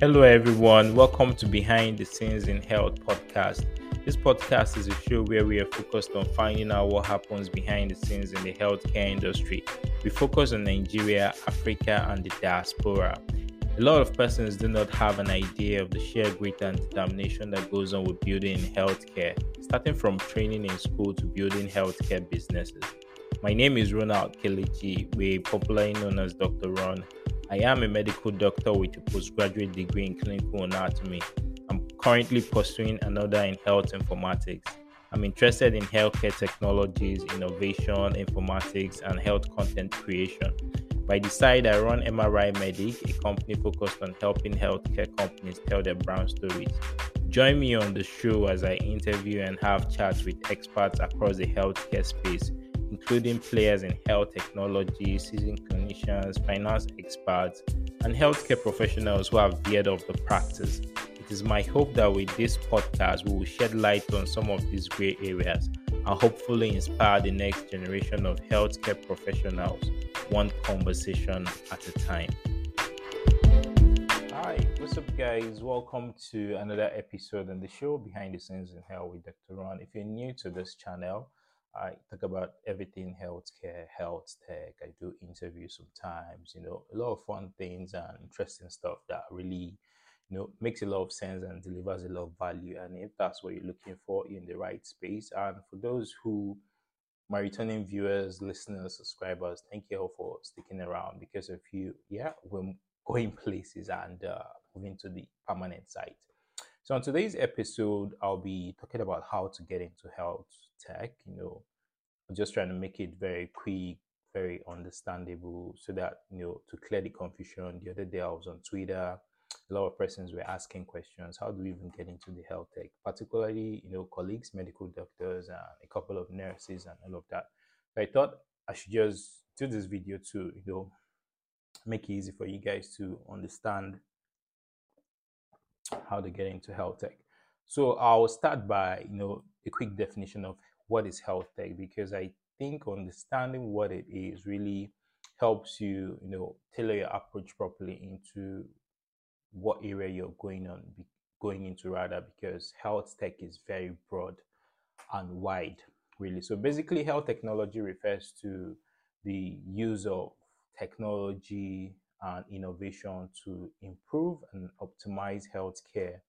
Hello, everyone. Welcome to Behind the Scenes in Health podcast. This podcast is a show where we are focused on finding out what happens behind the scenes in the healthcare industry. We focus on Nigeria, Africa, and the diaspora. A lot of persons do not have an idea of the sheer grit and determination that goes on with building in healthcare, starting from training in school to building healthcare businesses. My name is Ronald Kelechi, we popularly known as Dr. Ron. I am a medical doctor with a postgraduate degree in clinical anatomy. I'm currently pursuing another in health informatics. I'm interested in healthcare technologies, innovation, informatics, and health content creation. By the side, I run MRI Medic, a company focused on helping healthcare companies tell their brand stories. Join me on the show as I interview and have chats with experts across the healthcare space including players in health technology, seasoned clinicians, finance experts, and healthcare professionals who have veered off the practice. It is my hope that with this podcast, we will shed light on some of these gray areas and hopefully inspire the next generation of healthcare professionals, one conversation at a time. Hi, what's up, guys? Welcome to another episode on the show Behind the Scenes in Health with Dr. Ron. If you're new to this channel, I talk about everything healthcare, health tech. I do interviews sometimes, you know, a lot of fun things and interesting stuff that really, you know, makes a lot of sense and delivers a lot of value. And if that's what you're looking for, you're in the right space. And for those who, my returning viewers, listeners, subscribers, thank you all for sticking around because of you. Yeah, we're going places and uh, moving to the permanent site. So on today's episode, I'll be talking about how to get into health tech. You know, I'm just trying to make it very quick, very understandable, so that you know to clear the confusion. The other day I was on Twitter. A lot of persons were asking questions. How do we even get into the health tech? Particularly, you know, colleagues, medical doctors, and a couple of nurses, and all of that. So I thought I should just do this video to, you know, make it easy for you guys to understand how to get into health tech. So I'll start by, you know, a quick definition of what is health tech because I think understanding what it is really helps you, you know, tailor your approach properly into what area you're going on, going into rather, because health tech is very broad and wide, really. So basically, health technology refers to the use of technology and innovation to improve and optimize healthcare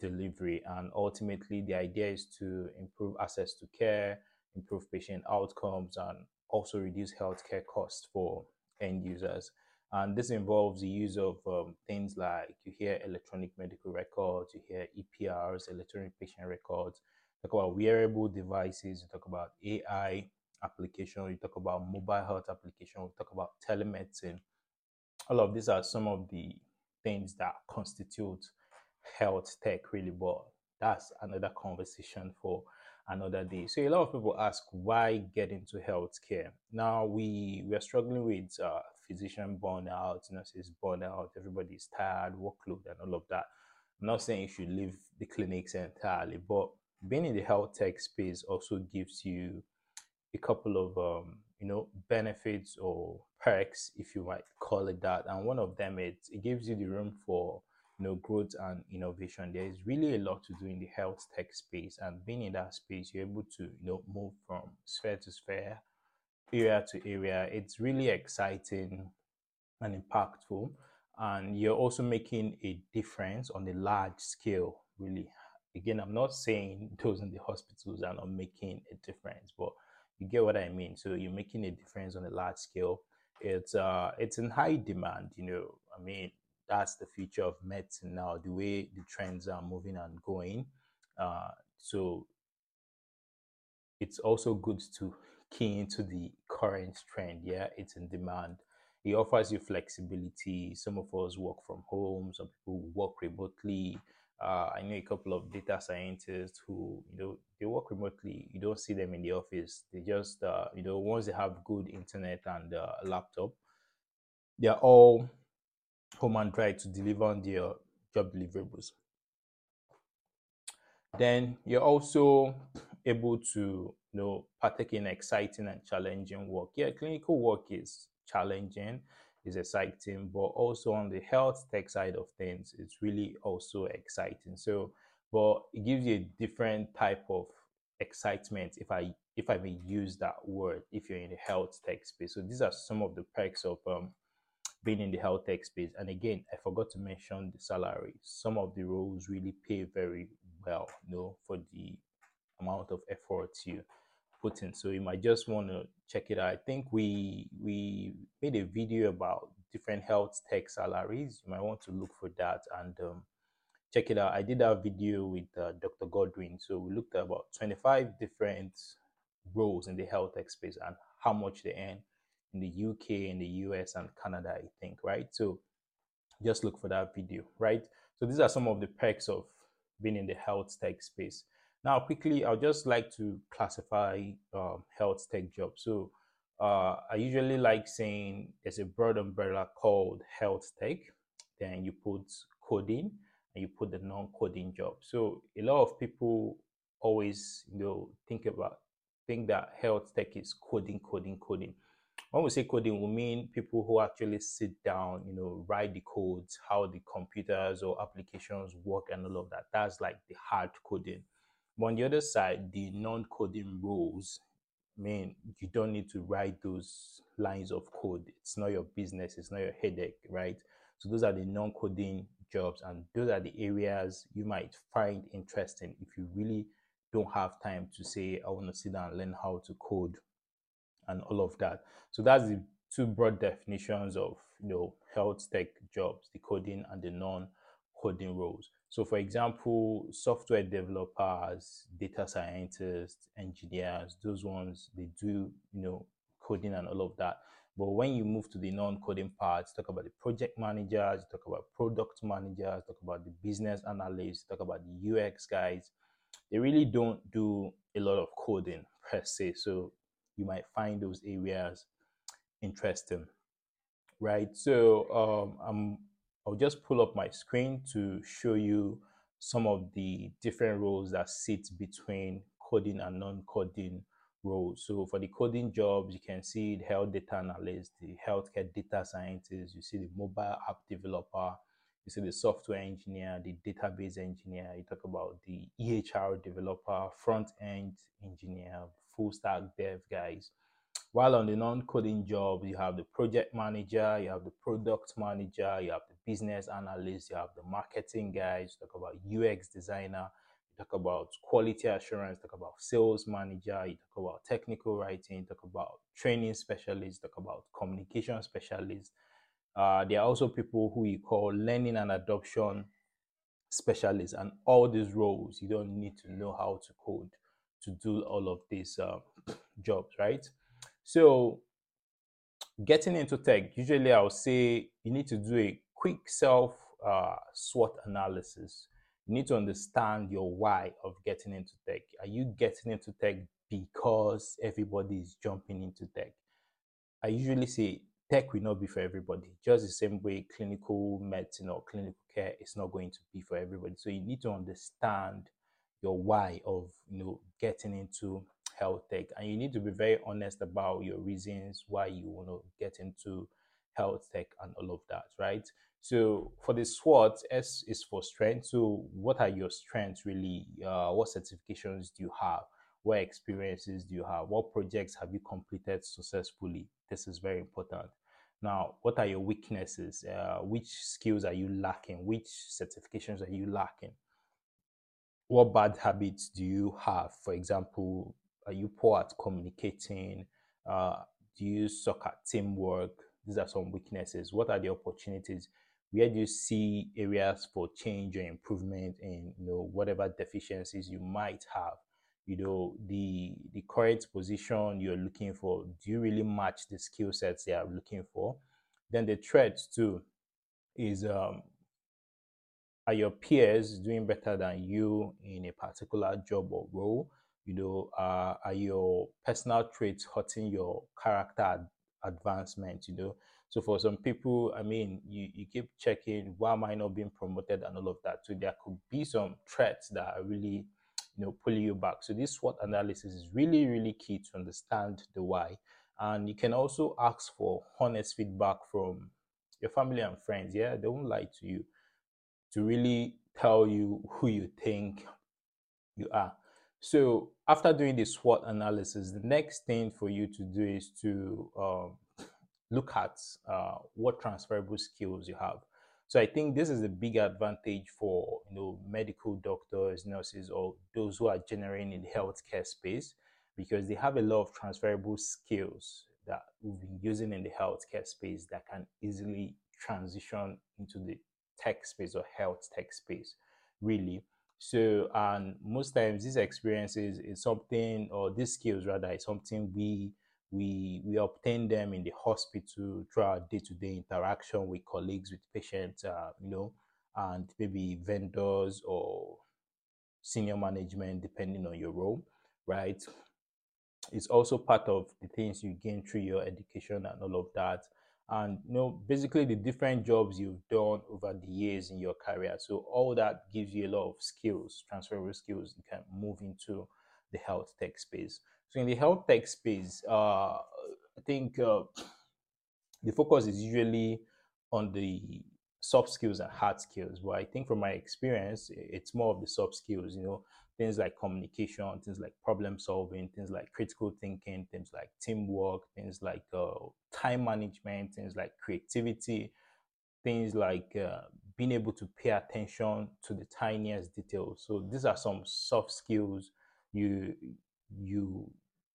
delivery. And ultimately, the idea is to improve access to care, improve patient outcomes, and also reduce healthcare costs for end users. And this involves the use of um, things like you hear electronic medical records, you hear EPRs, electronic patient records, talk about wearable devices, you talk about AI application, you talk about mobile health application, we talk about telemedicine. All of these are some of the things that constitute health tech really, but that's another conversation for another day. So a lot of people ask why get into healthcare. Now we we are struggling with uh, physician burnout, nurses burnout. Everybody's tired, workload, and all of that. I'm not saying you should leave the clinics entirely, but being in the health tech space also gives you a couple of um, you know benefits or perks, if you might call it that. And one of them it it gives you the room for you know growth and innovation. There is really a lot to do in the health tech space and being in that space you're able to you know move from sphere to sphere area to area. It's really exciting and impactful and you're also making a difference on a large scale really. Again i'm not saying those in the hospitals are not making a difference but you get what i mean. So you're making a difference on a large scale it's uh it's in high demand you know i mean that's the future of medicine now, the way the trends are moving and going. Uh, so it's also good to key into the current trend. Yeah, it's in demand. It offers you flexibility. Some of us work from home. Some people work remotely. Uh, I know a couple of data scientists who, you know, they work remotely. You don't see them in the office. They just, uh, you know, once they have good internet and uh, laptop, they are all home and try to deliver on their job deliverables. Then you're also able to you know partake in exciting and challenging work. Yeah, clinical work is challenging, is exciting, but also on the health tech side of things, it's really also exciting. So, but it gives you a different type of excitement if I if I may use that word if you're in the health tech space. So these are some of the perks of um, being in the health tech space. And again, I forgot to mention the salary. Some of the roles really pay very well, you know, for the amount of effort you put in. So you might just want to check it out. I think we we made a video about different health tech salaries. You might want to look for that and um, check it out. I did that video with uh, Dr. Godwin. So we looked at about 25 different roles in the health tech space and how much they earn in the UK, in the US, and Canada, I think, right? So just look for that video, right? So these are some of the perks of being in the health tech space. Now, quickly, I'd just like to classify um, health tech jobs. So uh, I usually like saying there's a broad umbrella called health tech. Then you put coding and you put the non-coding job. So a lot of people always you know think about think that health tech is coding, coding, coding. When we say coding, we mean people who actually sit down, you know, write the codes, how the computers or applications work, and all of that. That's like the hard coding. But on the other side, the non-coding roles mean you don't need to write those lines of code. It's not your business. It's not your headache, right? So those are the non-coding jobs, and those are the areas you might find interesting if you really don't have time to say, I want to sit down and learn how to code and all of that. So that's the two broad definitions of you know health tech jobs, the coding and the non-coding roles. So for example, software developers, data scientists, engineers, those ones they do you know coding and all of that. But when you move to the non-coding parts, talk about the project managers, talk about product managers, talk about the business analysts, talk about the UX guys, they really don't do a lot of coding per se. So you might find those areas interesting, right? So um, I'm, I'll just pull up my screen to show you some of the different roles that sit between coding and non-coding roles. So for the coding jobs, you can see the health data analyst, the healthcare data scientist, you see the mobile app developer, you see the software engineer, the database engineer, you talk about the EHR developer, front end engineer, full stack dev guys. While on the non-coding jobs, you have the project manager, you have the product manager, you have the business analyst, you have the marketing guys, you talk about UX designer, you talk about quality assurance, talk about sales manager, you talk about technical writing, talk about training specialists, talk about communication specialists, uh, there are also people who you call learning and adoption specialists, and all these roles you don't need to know how to code to do all of these uh, jobs, right? So, getting into tech, usually I'll say you need to do a quick self uh, SWOT analysis. You need to understand your why of getting into tech. Are you getting into tech because everybody is jumping into tech? I usually say tech will not be for everybody. Just the same way clinical medicine or clinical care is not going to be for everybody. So you need to understand your why of you know getting into health tech, and you need to be very honest about your reasons why you want to get into health tech and all of that, right? So for the SWOT, S is for strength. So what are your strengths really? Uh, what certifications do you have? What experiences do you have? What projects have you completed successfully? This is very important. Now, what are your weaknesses? Uh, which skills are you lacking? Which certifications are you lacking? What bad habits do you have? For example, are you poor at communicating? Uh, do you suck at teamwork? These are some weaknesses. What are the opportunities? Where do you see areas for change or improvement in you know whatever deficiencies you might have? you know the the current position you're looking for do you really match the skill sets they are looking for then the threat too is um, are your peers doing better than you in a particular job or role you know uh, are your personal traits hurting your character advancement you know so for some people i mean you, you keep checking why am i not being promoted and all of that so there could be some threats that are really you know pulling you back so this SWOT analysis is really really key to understand the why and you can also ask for honest feedback from your family and friends. Yeah, they won't lie to you to really tell you who you think you are. So after doing the SWOT analysis, the next thing for you to do is to um, look at uh, what transferable skills you have. So I think this is a big advantage for you know medical doctors, nurses, or those who are generating in the healthcare space because they have a lot of transferable skills that we've been using in the healthcare space that can easily transition into the tech space or health tech space, really. So, and most times these experiences is something, or these skills rather, is something we we we obtain them in the hospital through our day-to-day interaction with colleagues, with patients, uh, you know, and maybe vendors or senior management, depending on your role, right? It's also part of the things you gain through your education and all of that and you know basically the different jobs you've done over the years in your career. So all that gives you a lot of skills transferable skills you can move into the health tech space. So in the health tech space uh, i think uh, the focus is usually on the soft skills and hard skills. But i think from my experience it's more of the soft skills you know things like communication, things like problem solving, things like critical thinking, things like teamwork, things like uh, time management, things like creativity, things like uh, being able to pay attention to the tiniest details. So these are some soft skills you you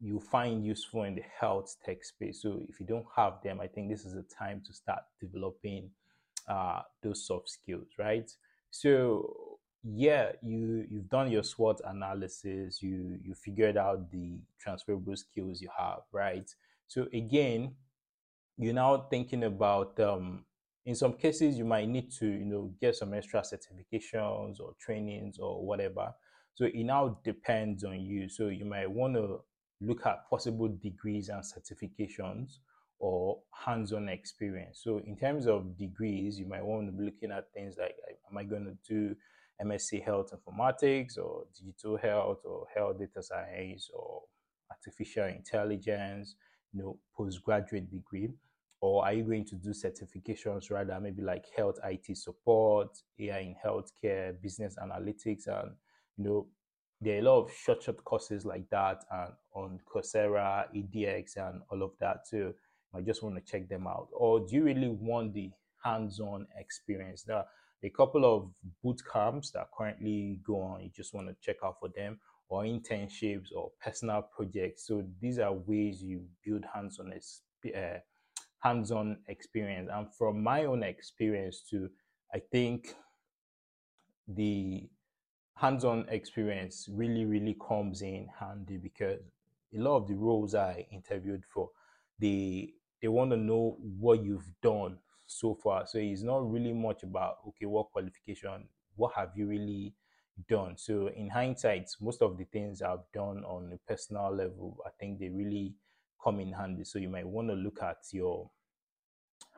you find useful in the health tech space. So if you don't have them, I think this is a time to start developing uh, those soft skills, right? So yeah, you you've done your SWOT analysis, you you figured out the transferable skills you have, right? So again, you're now thinking about um, in some cases you might need to you know get some extra certifications or trainings or whatever. So it now depends on you. So you might want to look at possible degrees and certifications or hands-on experience. So in terms of degrees, you might want to be looking at things like am I going to do MSc Health Informatics or Digital Health or Health Data Science or Artificial Intelligence, you know, postgraduate degree? Or are you going to do certifications rather, maybe like health IT support, AI in healthcare, business analytics, and you know, there are a lot of short, short courses like that and on Coursera, edX, and all of that too. I just want to check them out. Or do you really want the hands-on experience? There a couple of boot camps that currently go on. You just want to check out for them, or internships or personal projects. So these are ways you build hands-on uh, hands-on experience. And from my own experience too, I think the hands-on experience really really comes in handy because a lot of the roles I interviewed for, they they want to know what you've done so far. So it's not really much about okay, what qualification, what have you really done? So in hindsight, most of the things I've done on a personal level, I think they really come in handy. So you might want to look at your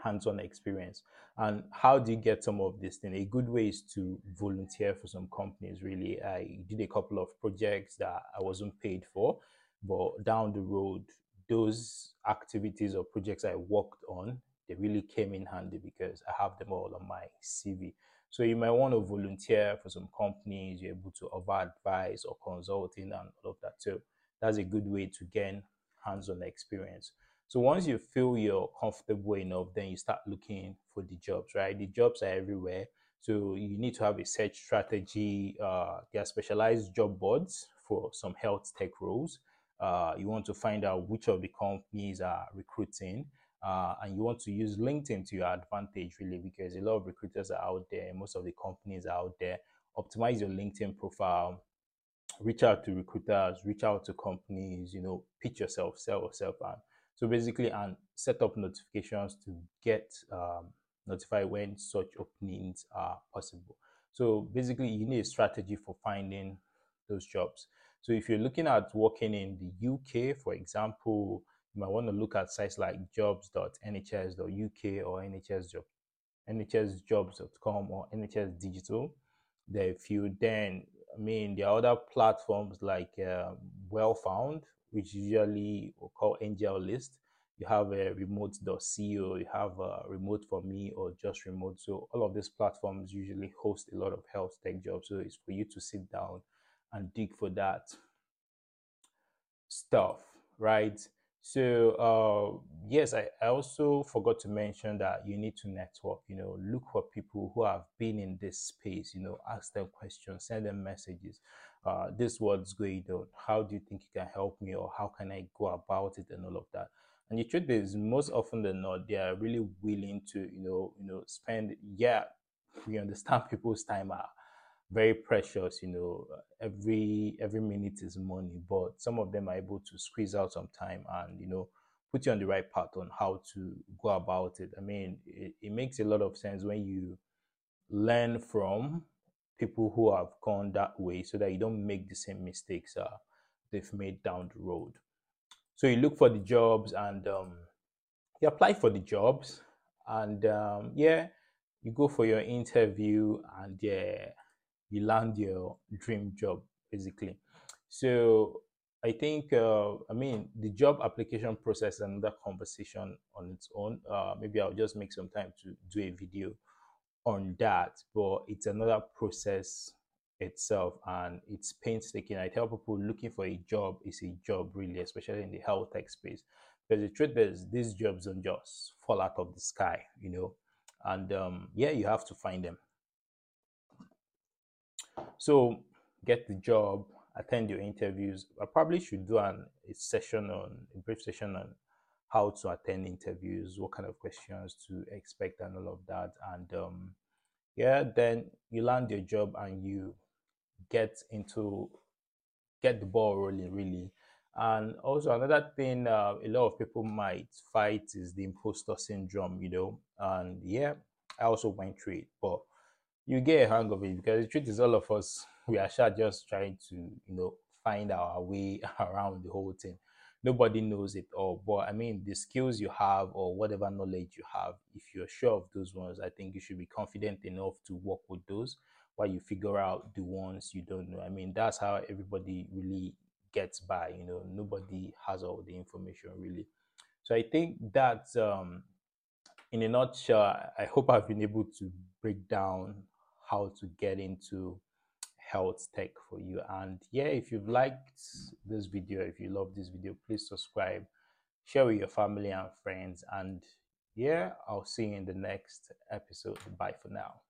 hands-on experience and how do you get some of this thing a good way is to volunteer for some companies really i did a couple of projects that i wasn't paid for but down the road those activities or projects i worked on they really came in handy because I have them all on my CV. So you might want to volunteer for some companies, you're able to offer advice or consulting and all of that. So that's a good way to gain hands-on experience. So once you feel you're comfortable enough, then you start looking for the jobs, right? The jobs are everywhere. So you need to have a search strategy. Uh, there are specialized job boards for some health tech roles. Uh, you want to find out which of the companies are recruiting uh, and you want to use LinkedIn to your advantage, really, because a lot of recruiters are out there, most of the companies are out there. Optimize your LinkedIn profile, reach out to recruiters, reach out to companies, you know, pitch yourself, sell yourself, and so basically, and set up notifications to get um, notified when such openings are possible. So basically, you need a strategy for finding those jobs. So if you're looking at working in the UK, for example, you might want to look at sites like jobs.nhs.uk or nhsjob, nhsjobs.com or NHS Digital. There, if you then, I mean, there are other platforms like uh, Wellfound, which usually we call AngelList. you have a remote.co, you have a remote for me or just remote. So all of these platforms usually host a lot of health tech jobs. So it's for you to sit down and dig for that stuff, right? So uh, yes, I, also forgot to mention that you need to network. You know, look for people who have been in this space. You know, ask them questions, send them messages. Uh, this what's going on. How do you think you can help me, or how can I go about it, and all of that. And the truth is, most often than not, they are really willing to, you know, you know, spend. Yeah, we understand people's time are very precious you know every every minute is money but some of them are able to squeeze out some time and you know put you on the right path on how to go about it. I mean it, it makes a lot of sense when you learn from people who have gone that way so that you don't make the same mistakes uh, they've made down the road. So you look for the jobs and um, you apply for the jobs and um, yeah you go for your interview and yeah you land your dream job basically. So i think uh, i mean the job application process is another conversation on its own. Uh, maybe i'll just make some time to do a video on that but it's another process itself and it's painstaking. I tell people looking for a job is a job really especially in the health tech space. Because the truth is these jobs don't just fall out of the sky you know? And um, yeah you have to find them so get the job, attend your interviews. I probably should do an, a session on a brief session on how to attend interviews, what kind of questions to expect, and all of that. And um, yeah, then you land your job and you get into get the ball rolling really. And also another thing uh, a lot of people might fight is the imposter syndrome, you know. And yeah, I also went through it, but you get a hang of it because the truth is all of us we are just trying to you know find our way around the whole thing. Nobody knows it all but i mean the skills you have or whatever knowledge you have if you're sure of those ones i think you should be confident enough to work with those while you figure out the ones you don't know. I mean that's how everybody really gets by you know nobody has all the information really. So i think that um in a nutshell i hope i've been able to break down how to get into health tech for you. And yeah, if you've liked this video, if you love this video, please subscribe, share with your family and friends. And yeah, I'll see you in the next episode. Bye for now.